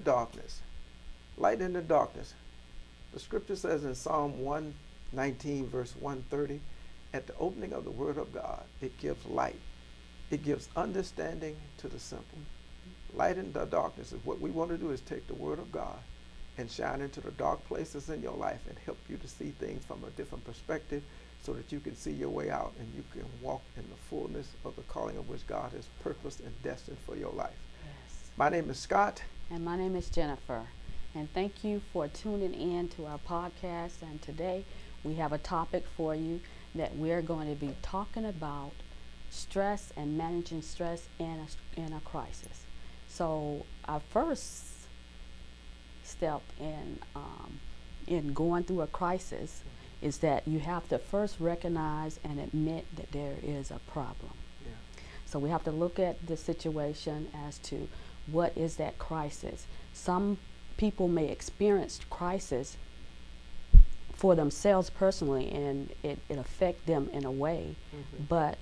light in the darkness. Light in the darkness. The scripture says in Psalm 119, verse 130, at the opening of the Word of God, it gives light. It gives understanding to the simple. Light in the darkness is what we want to do is take the Word of God and shine into the dark places in your life and help you to see things from a different perspective so that you can see your way out and you can walk in the fullness of the calling of which God has purposed and destined for your life. Yes. My name is Scott. And my name is Jennifer. And thank you for tuning in to our podcast. And today we have a topic for you that we're going to be talking about stress and managing stress in a, in a crisis. So our first step in um, in going through a crisis is that you have to first recognize and admit that there is a problem. Yeah. So we have to look at the situation as to what is that crisis. Some people may experience crisis for themselves personally and it, it affect them in a way, mm-hmm. but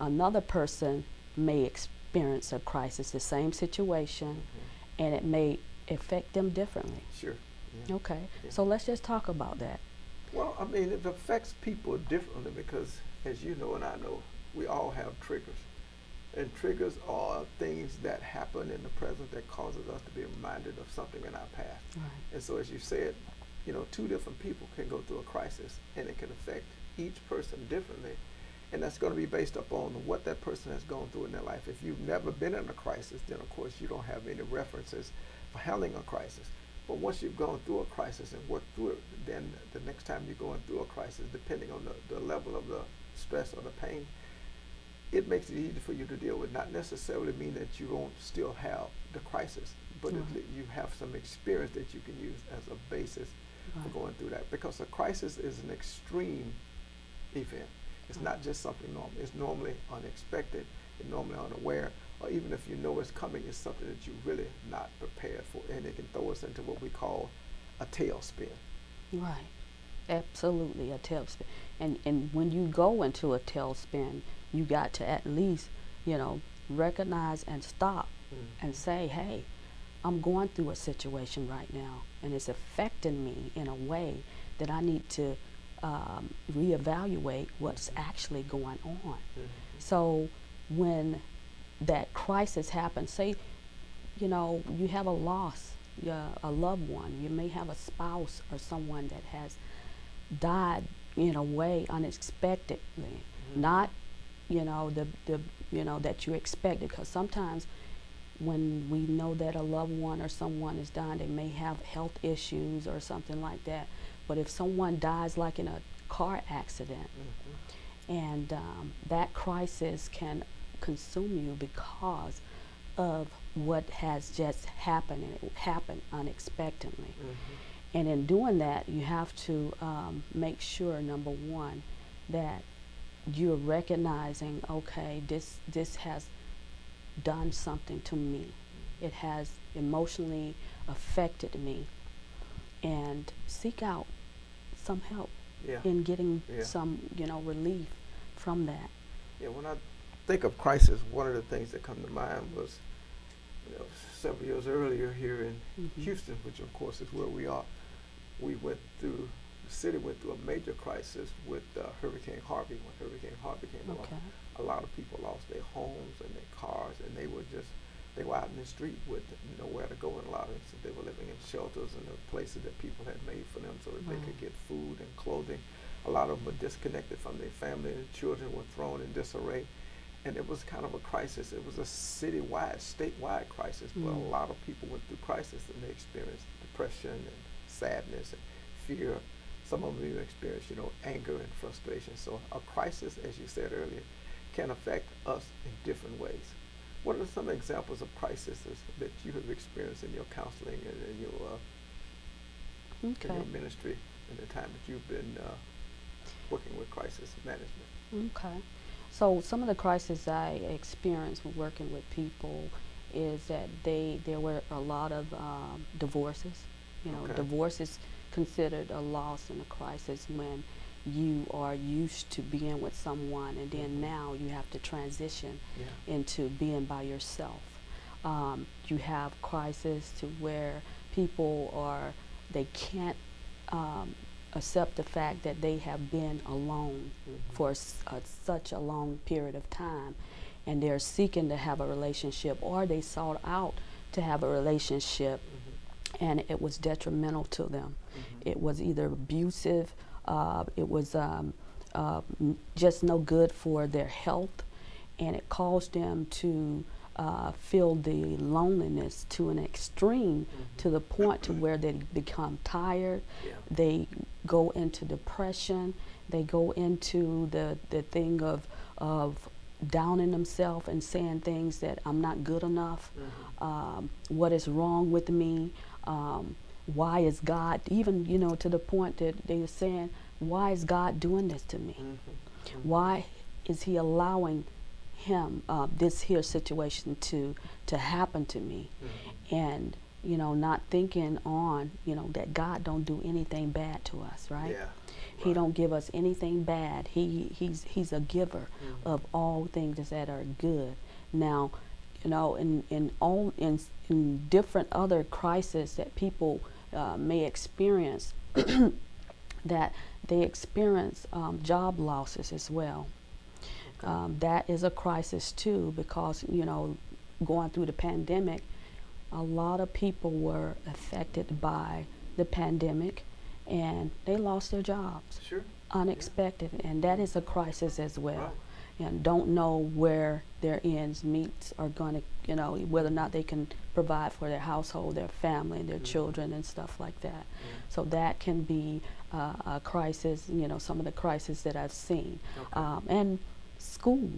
another person may experience a crisis, the same situation, mm-hmm. and it may affect them differently. Sure. Yeah. Okay. Yeah. So let's just talk about that. Well, I mean, it affects people differently because, as you know and I know, we all have triggers. And triggers are things that happen in the present that causes us to be reminded of something in our past. Right. And so, as you said, you know, two different people can go through a crisis and it can affect each person differently. And that's going to be based upon what that person has gone through in their life. If you've never been in a crisis, then of course you don't have any references for handling a crisis. But once you've gone through a crisis and worked through it, then the next time you're going through a crisis, depending on the, the level of the stress or the pain, it makes it easier for you to deal with. Not necessarily mean that you don't still have the crisis, but right. it, mm-hmm. you have some experience that you can use as a basis right. for going through that. Because a crisis is an extreme event. It's right. not just something normal. It's normally unexpected. It's normally unaware or even if you know it's coming, it's something that you're really not prepared for, and it can throw us into what we call a tailspin. Right, absolutely a tailspin. And and when you go into a tailspin, you got to at least, you know, recognize and stop mm-hmm. and say, hey, I'm going through a situation right now, and it's affecting me in a way that I need to um, reevaluate what's mm-hmm. actually going on. Mm-hmm. So when that crisis happens, say, you know, you have a loss, uh, a loved one, you may have a spouse or someone that has died in a way unexpectedly, mm-hmm. not, you know, the, the, you know, that you expected, because sometimes when we know that a loved one or someone is dying, they may have health issues or something like that. But if someone dies like in a car accident, mm-hmm. and um, that crisis can consume you because of what has just happened and it happened unexpectedly. Mm-hmm. And in doing that, you have to um, make sure, number one, that you're recognizing, okay, this this has done something to me. It has emotionally affected me, and seek out some help yeah. in getting yeah. some, you know, relief from that. Yeah, when I think of crisis, one of the things that come to mind was you know, several years earlier here in mm-hmm. Houston, which of course is where we are. We went through the city went through a major crisis with uh, Hurricane Harvey. When Hurricane Harvey came okay. along, a lot of people lost their homes and their cars, and they were just they were out in the street with nowhere to go. And a lot of instances, they were living in shelters and the places that people had made for them so that they could get food and clothing. A lot of them were disconnected from their family, and children were thrown in disarray and it was kind of a crisis. It was a citywide, statewide crisis, mm. but a mm. lot of people went through crisis and they experienced depression and sadness and fear. Some of them even experienced, you know, anger and frustration. So a crisis, as you said earlier, can affect us in different ways. What are some examples of crises that you have experienced in your counseling and in your, uh, okay. in your ministry in the time that you've been uh, working with crisis management? Okay. So some of the crises I experienced when working with people is that they there were a lot of um, divorces. You know, okay. divorce is considered a loss and a crisis when you are used to being with someone and then mm-hmm. now you have to transition yeah. into being by yourself. Um, you have crisis to where people are they can't um, accept the fact that they have been alone Mhm. for s- uh, such a long period of time and they're seeking to have a relationship or they sought out to have a relationship Mhm. And it was detrimental to them. Mhm. It was either abusive, uh, it was um, uh, just no good for their health, and it caused them to uh, feel the loneliness to an extreme to the point to where they become tired, Yeah. they go into depression, they go into the, the thing of, of downing themselves and saying things that I'm not good enough, Mhm. um, what is wrong with me, um, why is God, even, you know, to the point that they were saying, why is God doing this to me? Mhm. Mhm. Why is he allowing him, uh, this here situation to, to happen to me? Mhm. And, you know, not thinking on, you know, that God don't do anything bad to us, right? Yeah. He right. don't give us anything bad. He he's he's a giver Mhm. of all things that are good. Now, you know, in in all in in different other crises that people uh, may experience, that they experience um, job losses as well. Um, that is a crisis too because you know, going through the pandemic, a lot of people were affected by the pandemic, and they lost their jobs Sure. unexpected, and that is a crisis as well. Right. And don't know where their ends meet are going to, you know, whether or not they can provide for their household, their family, their Mhm. children, and stuff like that. Mhm. So that can be uh, a crisis. You know, some of the crises that I've seen, Okay. um, and school.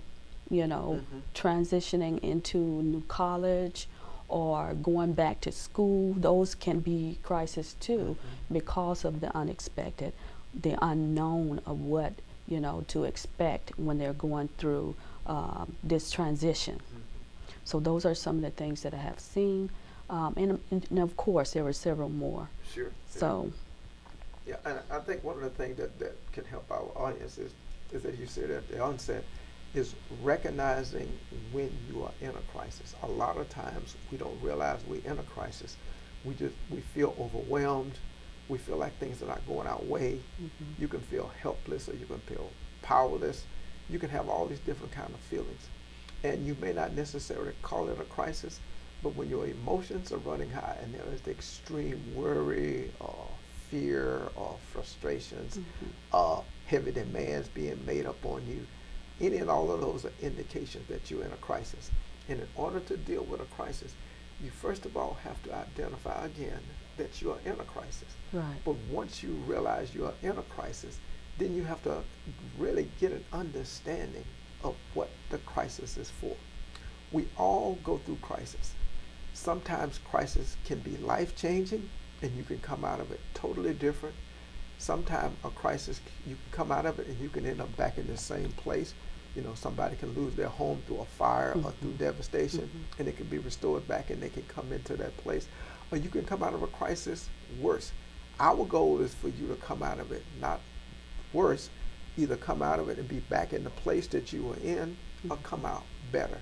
You know, Mhm. transitioning into new college or going back to school. Those can be crises too Mhm. because of the unexpected, the unknown of what you know to expect when they're going through um, this transition. Mhm. So those are some of the things that I have seen, um, and, and of course there were several more. Sure. So Yeah, and I think one of the things that, that can help our audience is, is as you said at the onset, is recognizing when you are in a crisis. A lot of times we don't realize we're in a crisis. We just we feel overwhelmed. We feel like things are not going our way. mhm. You can feel helpless or you can feel powerless. You can have all these different kind of feelings. And you may not necessarily call it a crisis, but when your emotions are running high and there is the extreme worry or fear or frustrations, Mhm. uh, heavy demands being made up on you, any and all of those are indications that you're in a crisis. And in order to deal with a crisis, you first of all have to identify again that you are in a crisis. right, But once you realize you are in a crisis, then you have to really get an understanding of what the crisis is for. We all go through crisis. Sometimes crisis can be life changing and you can come out of it totally different. Sometimes a crisis, you can come out of it and you can end up back in the same place. You know, somebody can lose their home through a fire or through Mhm. devastation Mhm. and it can be restored back and they can come into that place. Or you can come out of a crisis worse. Our goal is for you to come out of it not worse, either come out of it and be back in the place that you were in or Mhm. come out better.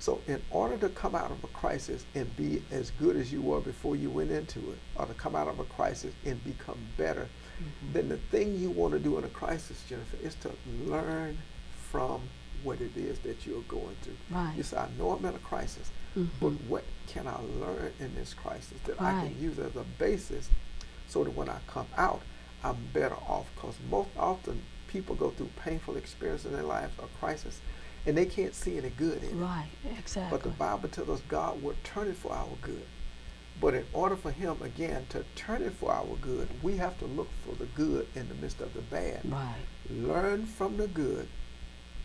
So, in order to come out of a crisis and be as good as you were before you went into it, or to come out of a crisis and become better, Mhm. then the thing you want to do in a crisis, Jennifer, is to learn from what it is that you're going through. Right. You say, I know I'm in a crisis, but Mhm. what can I learn in this crisis that I can use as a basis so that when I come out, I'm better off? Because most often people go through painful experiences in their lives or crisis, and they can't see any good in it. Right, exactly. But the Bible tells us God will turn it for our good. But in order for Him, again, to turn it for our good, we have to look for the good in the midst of the bad. right, Learn from the good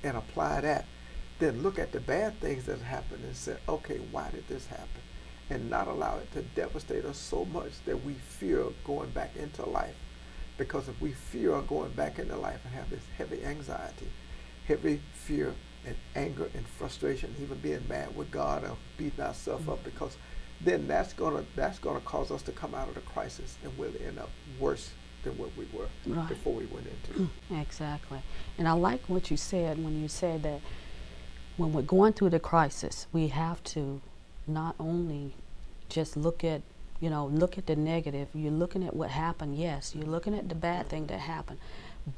and apply that. Then look at the bad things that happened and say, okay, why did this happen? And not allow it to devastate us so much that we fear going back into life. Because if we fear going back into life and have this heavy anxiety, heavy fear and anger and frustration, even being mad with God or beating ourselves up, mm-hmm. because then that's gonna that's gonna cause us to come out of the crisis and we'll end up worse than what we were Right. before we went into exactly. And I like what you said when you said that when we're going through the crisis, we have to not only just look at you know look at the negative. You're looking at what happened yes. You're looking at the bad thing that happened.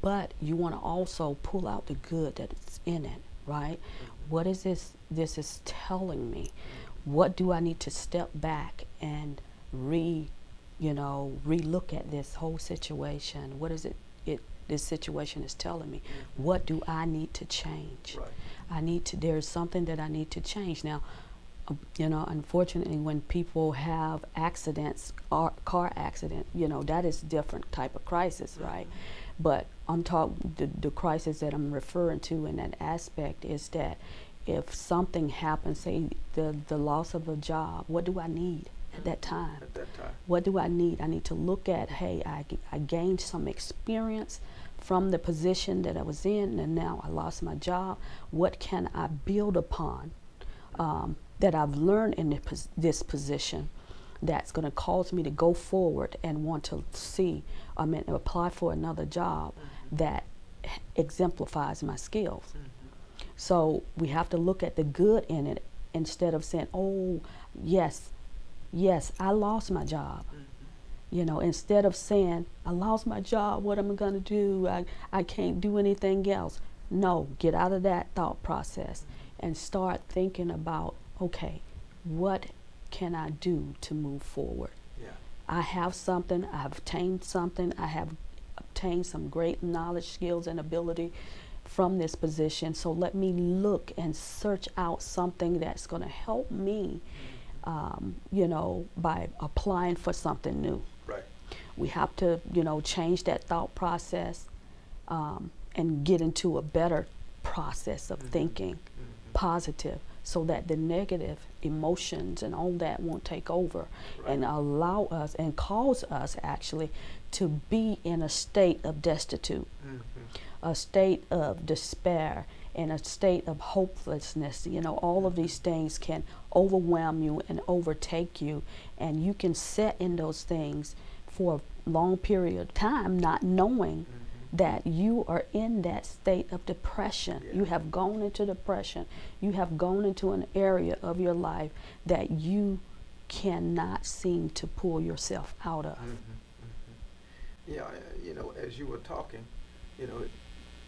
But you want to also pull out the good that's in it right? What is this this is telling me? What do i need to step back and re you know relook at this whole situation. What is it it this situation is telling me? Mm-hmm. what do i need to change? Right. i need to there's something that i need to change. Now uh, you know unfortunately when people have accidents or car accident you know that is different type of crisis right. but i'm talking the, the crisis that i'm referring to in that aspect is that if something happens say the the loss of a job what do i need at that time At that time. what do I need? I need to look at, hey, I, I gained some experience from the position that I was in, and now I lost my job. What can I build upon um, that I've learned in this position that's going to cause me to go forward and want to see, I mean, apply for another job that exemplifies my skills? So we have to look at the good in it instead of saying, oh, yes, yes, I lost my job. Mm-hmm. You know, instead of saying, I lost my job, what am I going to do? I, I can't do anything else. No, get out of that thought process and start thinking about, okay, what can I do to move forward? Yeah. I have something, I've obtained something, I have obtained some great knowledge, skills, and ability from this position. So let me look and search out something that's going to help me, um, you know, by applying for something new. Right. We have to, you know, change that thought process um, and get into a better process of Mhm. thinking, Mhm. positive, so that the negative emotions and all that won't take over and allow us and cause us actually to be in a state of destitute, Mhm. a state of despair, and a state of hopelessness. You know, all of these things can overwhelm you and overtake you, and you can sit in those things for a long period of time not knowing Mhm. that you are in that state of depression. You have gone into depression. You have gone into an area of your life that you cannot seem to pull yourself out of. Mhm, mhm. Yeah, uh, you know, as you were talking, you know,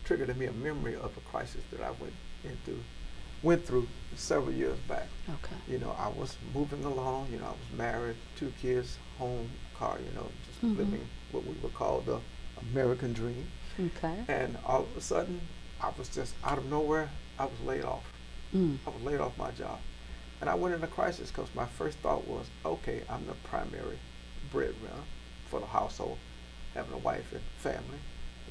triggered in me a memory of a crisis that I went into, went through several years back. Okay. You know, I was moving along. You know, I was married, two kids, home, car. You know, just Mhm. living what we would call the American dream. Okay. And all of a sudden, I was just out of nowhere. I was laid off. Mm. I was laid off my job. And I went into a crisis because my first thought was, okay, I'm the primary breadwinner for the household, having a wife and family,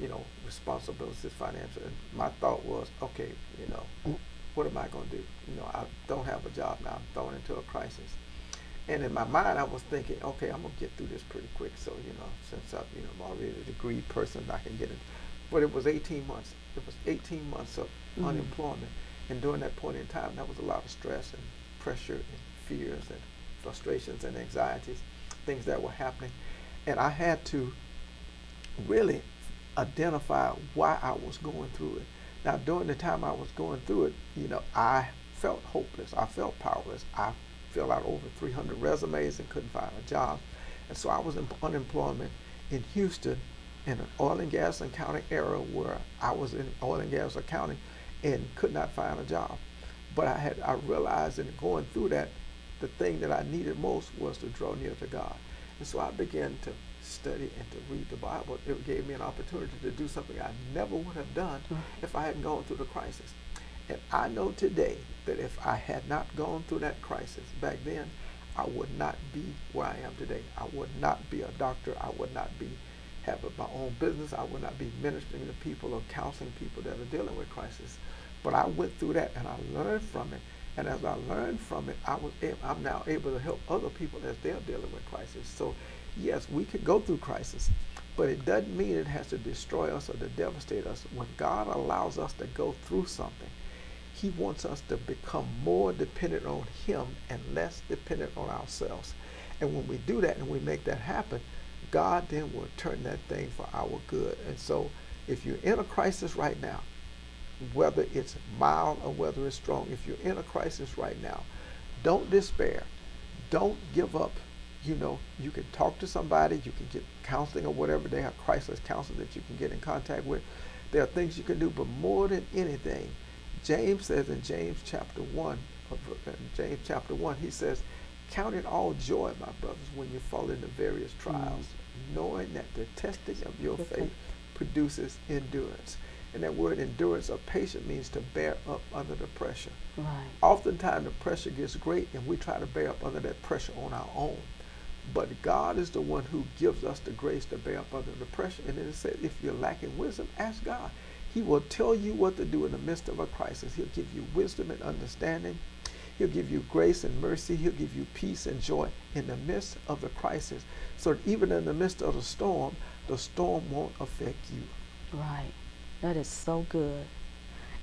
you know, responsibilities financial. And my thought was, okay, you know, what am I going to do? You know, I don't have a job now. I'm thrown into a crisis. And in my mind, I was thinking, okay, I'm gonna get through this pretty quick. So you know, since I'm, you know, I'm already a degree person, I can get it. But it was 18 months. It was 18 months of Mhm. unemployment, and during that point in time, that was a lot of stress and pressure and fears and frustrations and anxieties, things that were happening, and I had to really identify why I was going through it. Now, during the time I was going through it, you know, I felt hopeless. I felt powerless. I filled out over 300 resumes and couldn't find a job. And so I was in unemployment in Houston in an oil and gas accounting era where I was in oil and gas accounting and could not find a job. But I had I realized in going through that, the thing that I needed most was to draw near to God. And so I began to study and to read the Bible. It gave me an opportunity to do something I never would have done if I hadn't gone through the crisis. And I know today that if I had not gone through that crisis back then, I would not be where I am today. I would not be a doctor. I would not be have my own business. I would not be ministering to people or counseling people that are dealing with crisis. But I went through that and I learned from it. And as I learned from it, I was I'm now able to help other people as they're dealing with crisis. So yes, we could go through crisis, but it doesn't mean it has to destroy us or to devastate us. When God allows us to go through something, He wants us to become more dependent on Him and less dependent on ourselves. And when we do that and we make that happen, God then will turn that thing for our good. And so if you're in a crisis right now, whether it's mild or whether it's strong, if you're in a crisis right now, Don't despair. Don't give up. You know, you can talk to somebody, you can get counseling or whatever. They have crisis counselors that you can get in contact with. There are things you can do, but more than anything, James says in James chapter 1, James chapter 1, he says, Count it all joy, my brothers, when you fall into various trials, mm. knowing that the testing of your faith produces endurance. And that word endurance or patient means to bear up under the pressure. Right. Oftentimes the pressure gets great and we try to bear up under that pressure on our own. But God is the one who gives us the grace to bear up under the pressure. And then it says, if you're lacking wisdom, ask God. He will tell you what to do in the midst of a crisis. He'll give you wisdom and understanding. He'll give you grace and mercy. He'll give you peace and joy in the midst of the crisis. So even in the midst of the storm, the storm won't affect you. Right. That is so good.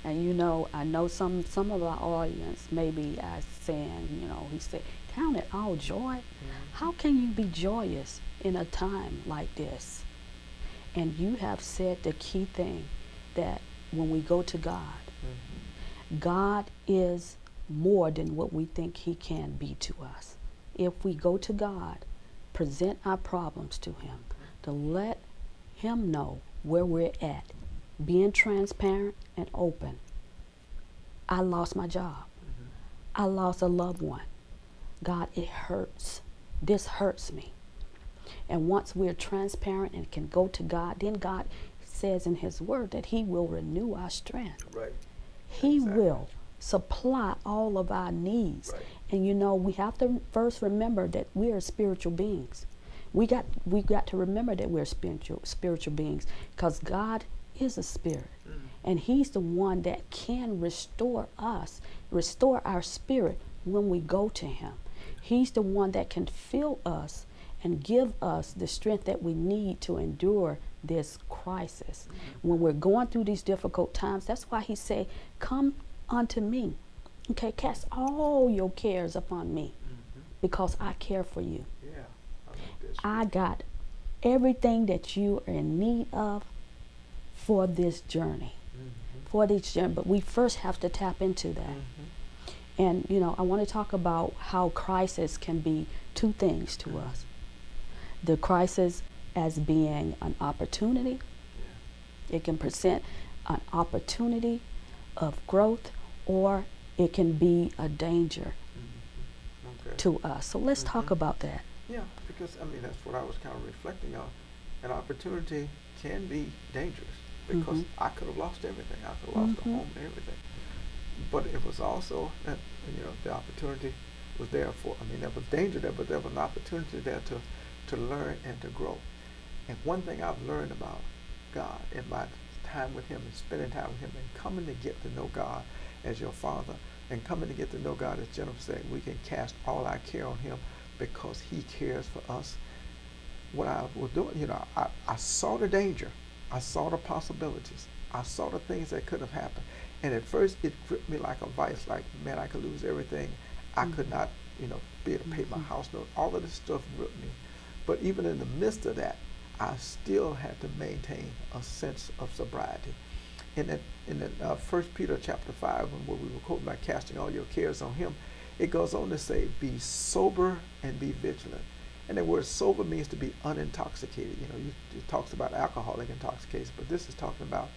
And you know, I know some some of our audience maybe are saying, you know, he said, count it all joy. Mm-hmm. How can you be joyous in a time like this? And you have said the key thing that when we go to God, mm-hmm. God is more than what we think He can be to us. If we go to God, present our problems to Him, to let Him know where we're at, being transparent and open. I lost my job. Mm-hmm. I lost a loved one. God, it hurts. This hurts me. And once we're transparent and can go to God, then God says in His Word that He will renew our strength. Right. He exactly. will supply all of our needs. Right. And you know, we have to first remember that we are spiritual beings. We got we got to remember that we're spiritual spiritual beings because God is a spirit. Mm. And he's the one that can restore us, restore our spirit when we go to him. He's the one that can fill us and give us the strength that we need to endure this crisis. Mm-hmm. When we're going through these difficult times, that's why he say, "Come unto me. Okay, cast all your cares upon me mm-hmm. because I care for you. Yeah, I, I got everything that you are in need of for this journey. Mm-hmm. For this journey, but we first have to tap into that. Mm-hmm. And you know, I want to talk about how crisis can be two things to mm-hmm. us. The crisis as being an opportunity. Yeah. It can present an opportunity of growth or it can be a danger mm-hmm. okay. to us. So let's mm-hmm. talk about that. Yeah, because I mean that's what I was kind of reflecting on. An opportunity can be dangerous because mm-hmm. I could have lost everything. I could have lost the mm-hmm. home and everything. But it was also that you know the opportunity was there for. I mean there was danger there, but there was an opportunity there to to learn and to grow. And one thing I've learned about God in my time with Him and spending time with Him and coming to get to know God as your Father and coming to get to know God, as Jennifer said, we can cast all our care on Him because He cares for us. What I was doing, you know, I, I saw the danger, I saw the possibilities, I saw the things that could have happened. And at first, it gripped me like a vice, like, man, I could lose everything. I mm-hmm. could not, you know, be able to pay my mm-hmm. house note. All of this stuff gripped me. But even in the midst of that, I still had to maintain a sense of sobriety in that in that uh, First Peter chapter five, when we were quoting about casting all your cares on Him, it goes on to say, "Be sober and be vigilant." And the word sober means to be unintoxicated. You know, you, it talks about alcoholic intoxication, but this is talking about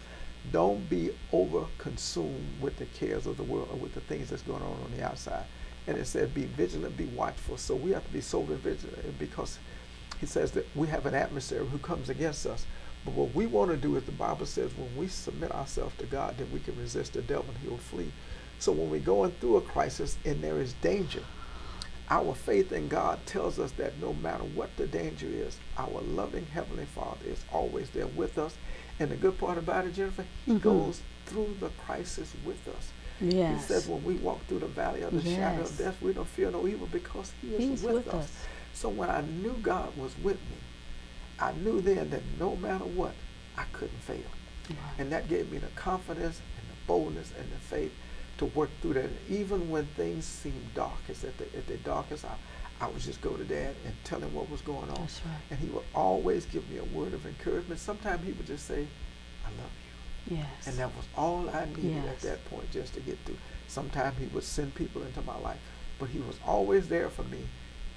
don't be over consumed with the cares of the world or with the things that's going on on the outside. And it said, be vigilant, be watchful. So we have to be sober vigilant because he says that we have an adversary who comes against us. But what we want to do is the Bible says when we submit ourselves to God, then we can resist the devil and he will flee. So when we're going through a crisis and there is danger, our faith in God tells us that no matter what the danger is, our loving Heavenly Father is always there with us. And the good part about it, Jennifer, He mm-hmm. goes through the crisis with us. Yes. He says when we walk through the valley of the yes. shadow of death, we don't fear no evil because He is He's with, with us. us. So when I knew God was with me, I knew then that no matter what, I couldn't fail. And that gave me the confidence and the boldness and the faith to work through that. And even when things seemed darkest, at the, at the darkest, I, I would just go to dad and tell him what was going on. Right. And he would always give me a word of encouragement. Sometimes he would just say, I love you. Yes. And that was all I needed yes. at that point just to get through. Sometimes he would send people into my life but he was always there for me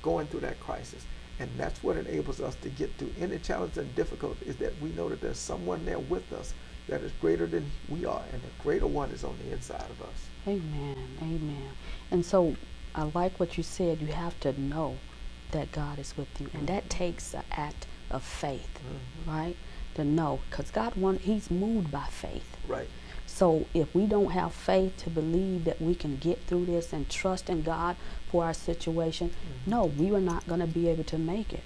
going through that crisis. And that's what enables us to get through any challenge and difficulty is that we know that there's someone there with us that is greater than we are, and the greater one is on the inside of us. Amen. Amen. And so I like what you said. You have to know that God is with you, and that mm-hmm. takes an act of faith, mm-hmm. right? To know, because God want He's moved by faith. Right. So if we don't have faith to believe that we can get through this and trust in God for our situation, mm-hmm. no, we are not going to be able to make it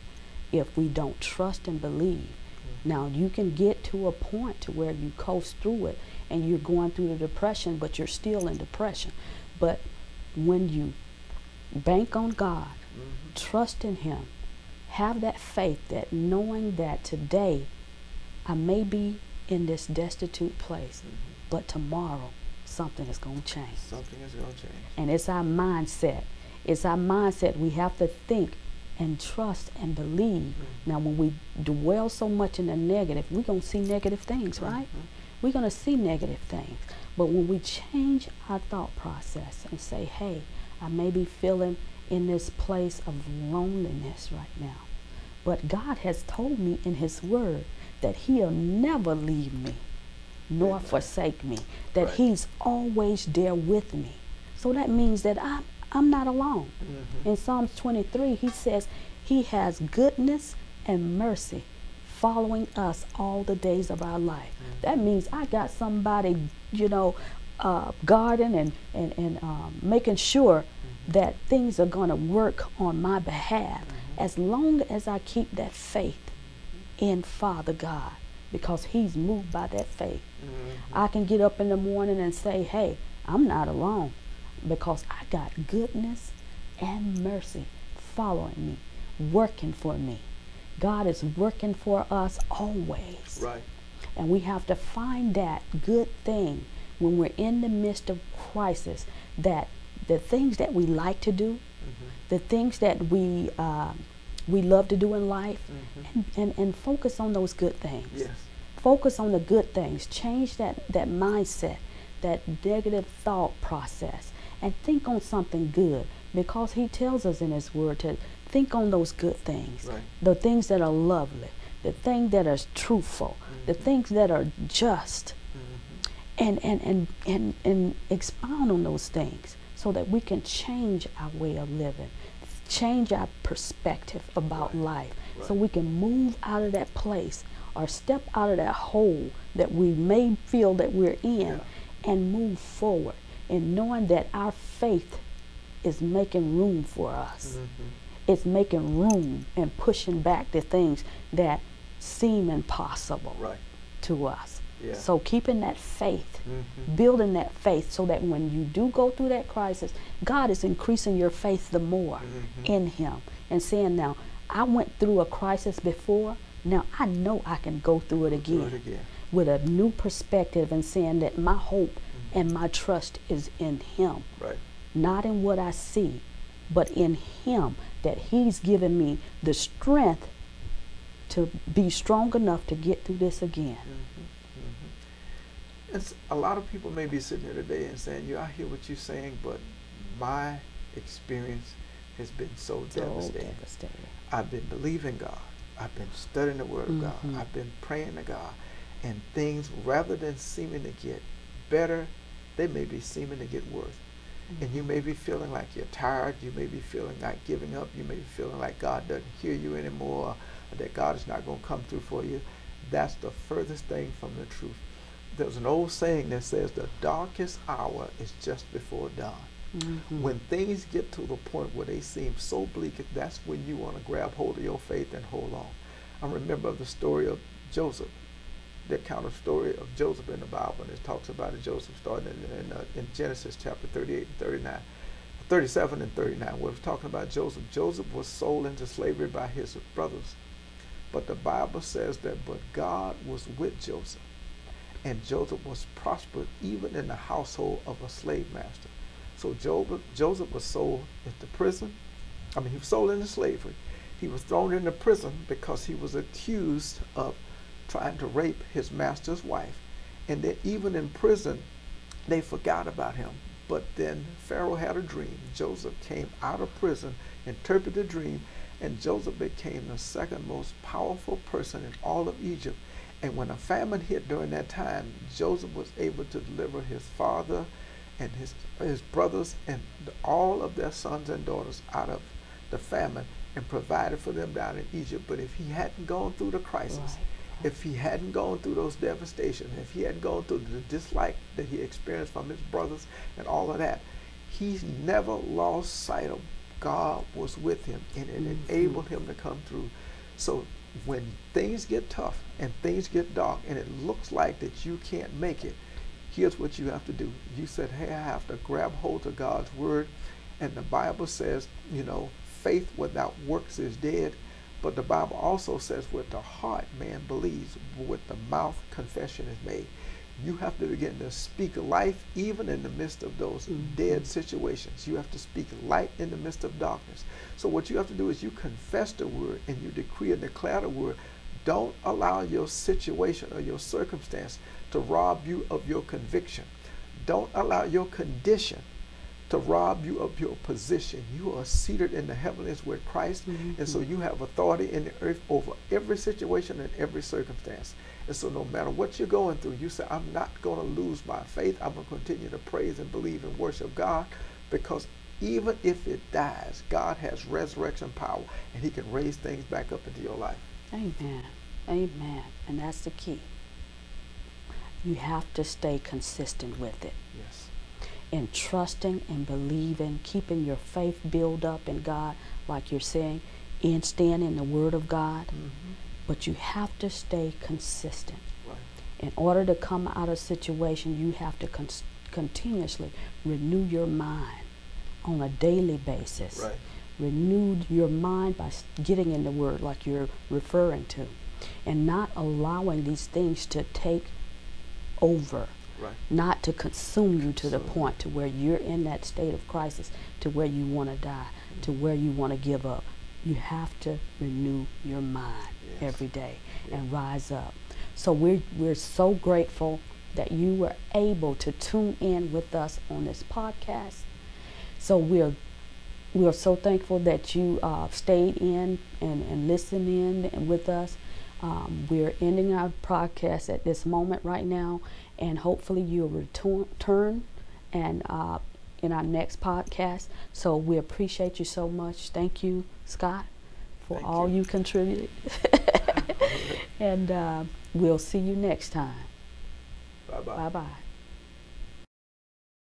if we don't trust and believe. Mm-hmm. Now you can get to a point to where you coast through it and you're going through the depression, but you're still in depression. But when you bank on God, mm-hmm. trust in Him, have that faith that knowing that today I may be in this destitute place, mm-hmm. but tomorrow something is going to change. Something is going to change. And it's our mindset. It's our mindset. We have to think and trust and believe. Mm-hmm. Now, when we dwell so much in the negative, we're going to see negative things, mm-hmm. right? We're going to see negative things. But when we change our thought process and say, hey, I may be feeling in this place of loneliness right now. But God has told me in His Word that He'll never leave me nor forsake me, that right. He's always there with me. So that means that I'm, I'm not alone. Mm-hmm. In Psalms 23, He says He has goodness and mercy following us all the days of our life. Mm-hmm. That means I got somebody, you know, uh, guarding and, and, and um, making sure that things are going to work on my behalf mm-hmm. as long as I keep that faith in Father God because He's moved by that faith. Mm-hmm. I can get up in the morning and say, hey, I'm not alone because I got goodness and mercy following me, working for me. God is working for us always. Right. And we have to find that good thing when we're in the midst of crisis that the things that we like to do, mm-hmm. the things that we uh, we love to do in life, mm-hmm. and, and, and focus on those good things. Yes. Focus on the good things. Change that, that mindset, that negative thought process, and think on something good because He tells us in His Word to think on those good things, right. the things that are lovely, the things that are truthful, mm-hmm. the things that are just, mm-hmm. And, and, and, and, and expound on those things so that we can change our way of living, change our perspective about right. life, right. so we can move out of that place or step out of that hole that we may feel that we're in yeah. and move forward and knowing that our faith is making room for us. Mm-hmm. It's making room and pushing back the things that seem impossible right. to us. Yeah. So keeping that faith, mm-hmm. building that faith so that when you do go through that crisis, God is increasing your faith the more mm-hmm. in him and saying, now, I went through a crisis before. Now I know I can go through it again, it again. with a new perspective and saying that my hope mm-hmm. and my trust is in him. Right. Not in what I see, but in him that he's given me the strength to be strong enough to get through this again. Mm-hmm it's, a lot of people may be sitting here today and saying, "Yeah, I hear what you're saying, but my experience has been so, so devastating. devastating. I've been believing God. I've been studying the Word mm-hmm. of God. Mm-hmm. I've been praying to God, and things, rather than seeming to get better, they may be seeming to get worse. Mm-hmm. And you may be feeling like you're tired. You may be feeling like giving up. You may be feeling like God doesn't hear you anymore, or that God is not going to come through for you. That's the furthest thing from the truth there's an old saying that says the darkest hour is just before dawn. Mm-hmm. When things get to the point where they seem so bleak, that's when you want to grab hold of your faith and hold on. I remember the story of Joseph, the account of story of Joseph in the Bible, and it talks about it, Joseph starting in, in, uh, in Genesis chapter 38 and 39. 37 and 39, where it's talking about Joseph. Joseph was sold into slavery by his brothers. But the Bible says that, but God was with Joseph and Joseph was prospered even in the household of a slave master. So Joseph, Joseph was sold into prison. I mean, he was sold into slavery. He was thrown into prison because he was accused of trying to rape his master's wife. And that even in prison, they forgot about him. But then Pharaoh had a dream. Joseph came out of prison, interpreted the dream, and Joseph became the second most powerful person in all of Egypt. And when a famine hit during that time, Joseph was able to deliver his father and his, his brothers and all of their sons and daughters out of the famine and provided for them down in Egypt. But if he hadn't gone through the crisis, right. if he hadn't gone through those devastations, if he hadn't gone through the dislike that he experienced from his brothers and all of that, he never lost sight of God was with him and it mm-hmm. enabled him to come through. So when things get tough and things get dark and it looks like that you can't make it, here's what you have to do. You said, hey, I have to grab hold of God's word. And the Bible says, you know, faith without works is dead. But the Bible also says, with the heart man believes, with the mouth confession is made you have to begin to speak life even in the midst of those mm-hmm. dead situations. You have to speak light in the midst of darkness. So what you have to do is you confess the word and you decree and declare the word. Don't allow your situation or your circumstance to rob you of your conviction. Don't allow your condition to rob you of your position. You are seated in the heavens with Christ, mm-hmm. and so you have authority in the earth over every situation and every circumstance. And so no matter what you're going through, you say, I'm not going to lose my faith. I'm going to continue to praise and believe and worship God because even if it dies, God has resurrection power and he can raise things back up into your life. Amen. Amen. And that's the key. You have to stay consistent with it. Yes. In trusting and believing, keeping your faith built up in God, like you're saying, and staying in the Word of God. Mm-hmm but you have to stay consistent. Right. In order to come out of a situation, you have to con- continuously renew your mind on a daily basis. Right. Renew your mind by getting in the Word, like you're referring to, and not allowing these things to take over. Right. Not to consume you to the point to where you're in that state of crisis, to where you want to die, to where you want to give up. You have to renew your mind yes. every day yes. and rise up. So we're, we're so grateful that you were able to tune in with us on this podcast. So we're we're so thankful that you uh, stayed in and, and listened in with us. Um, we're ending our podcast at this moment right now, and hopefully you'll return and uh, in our next podcast. So we appreciate you so much. Thank you, Scott for Thank all you, you contributed. and uh, we'll see you next time. Bye bye. Bye bye.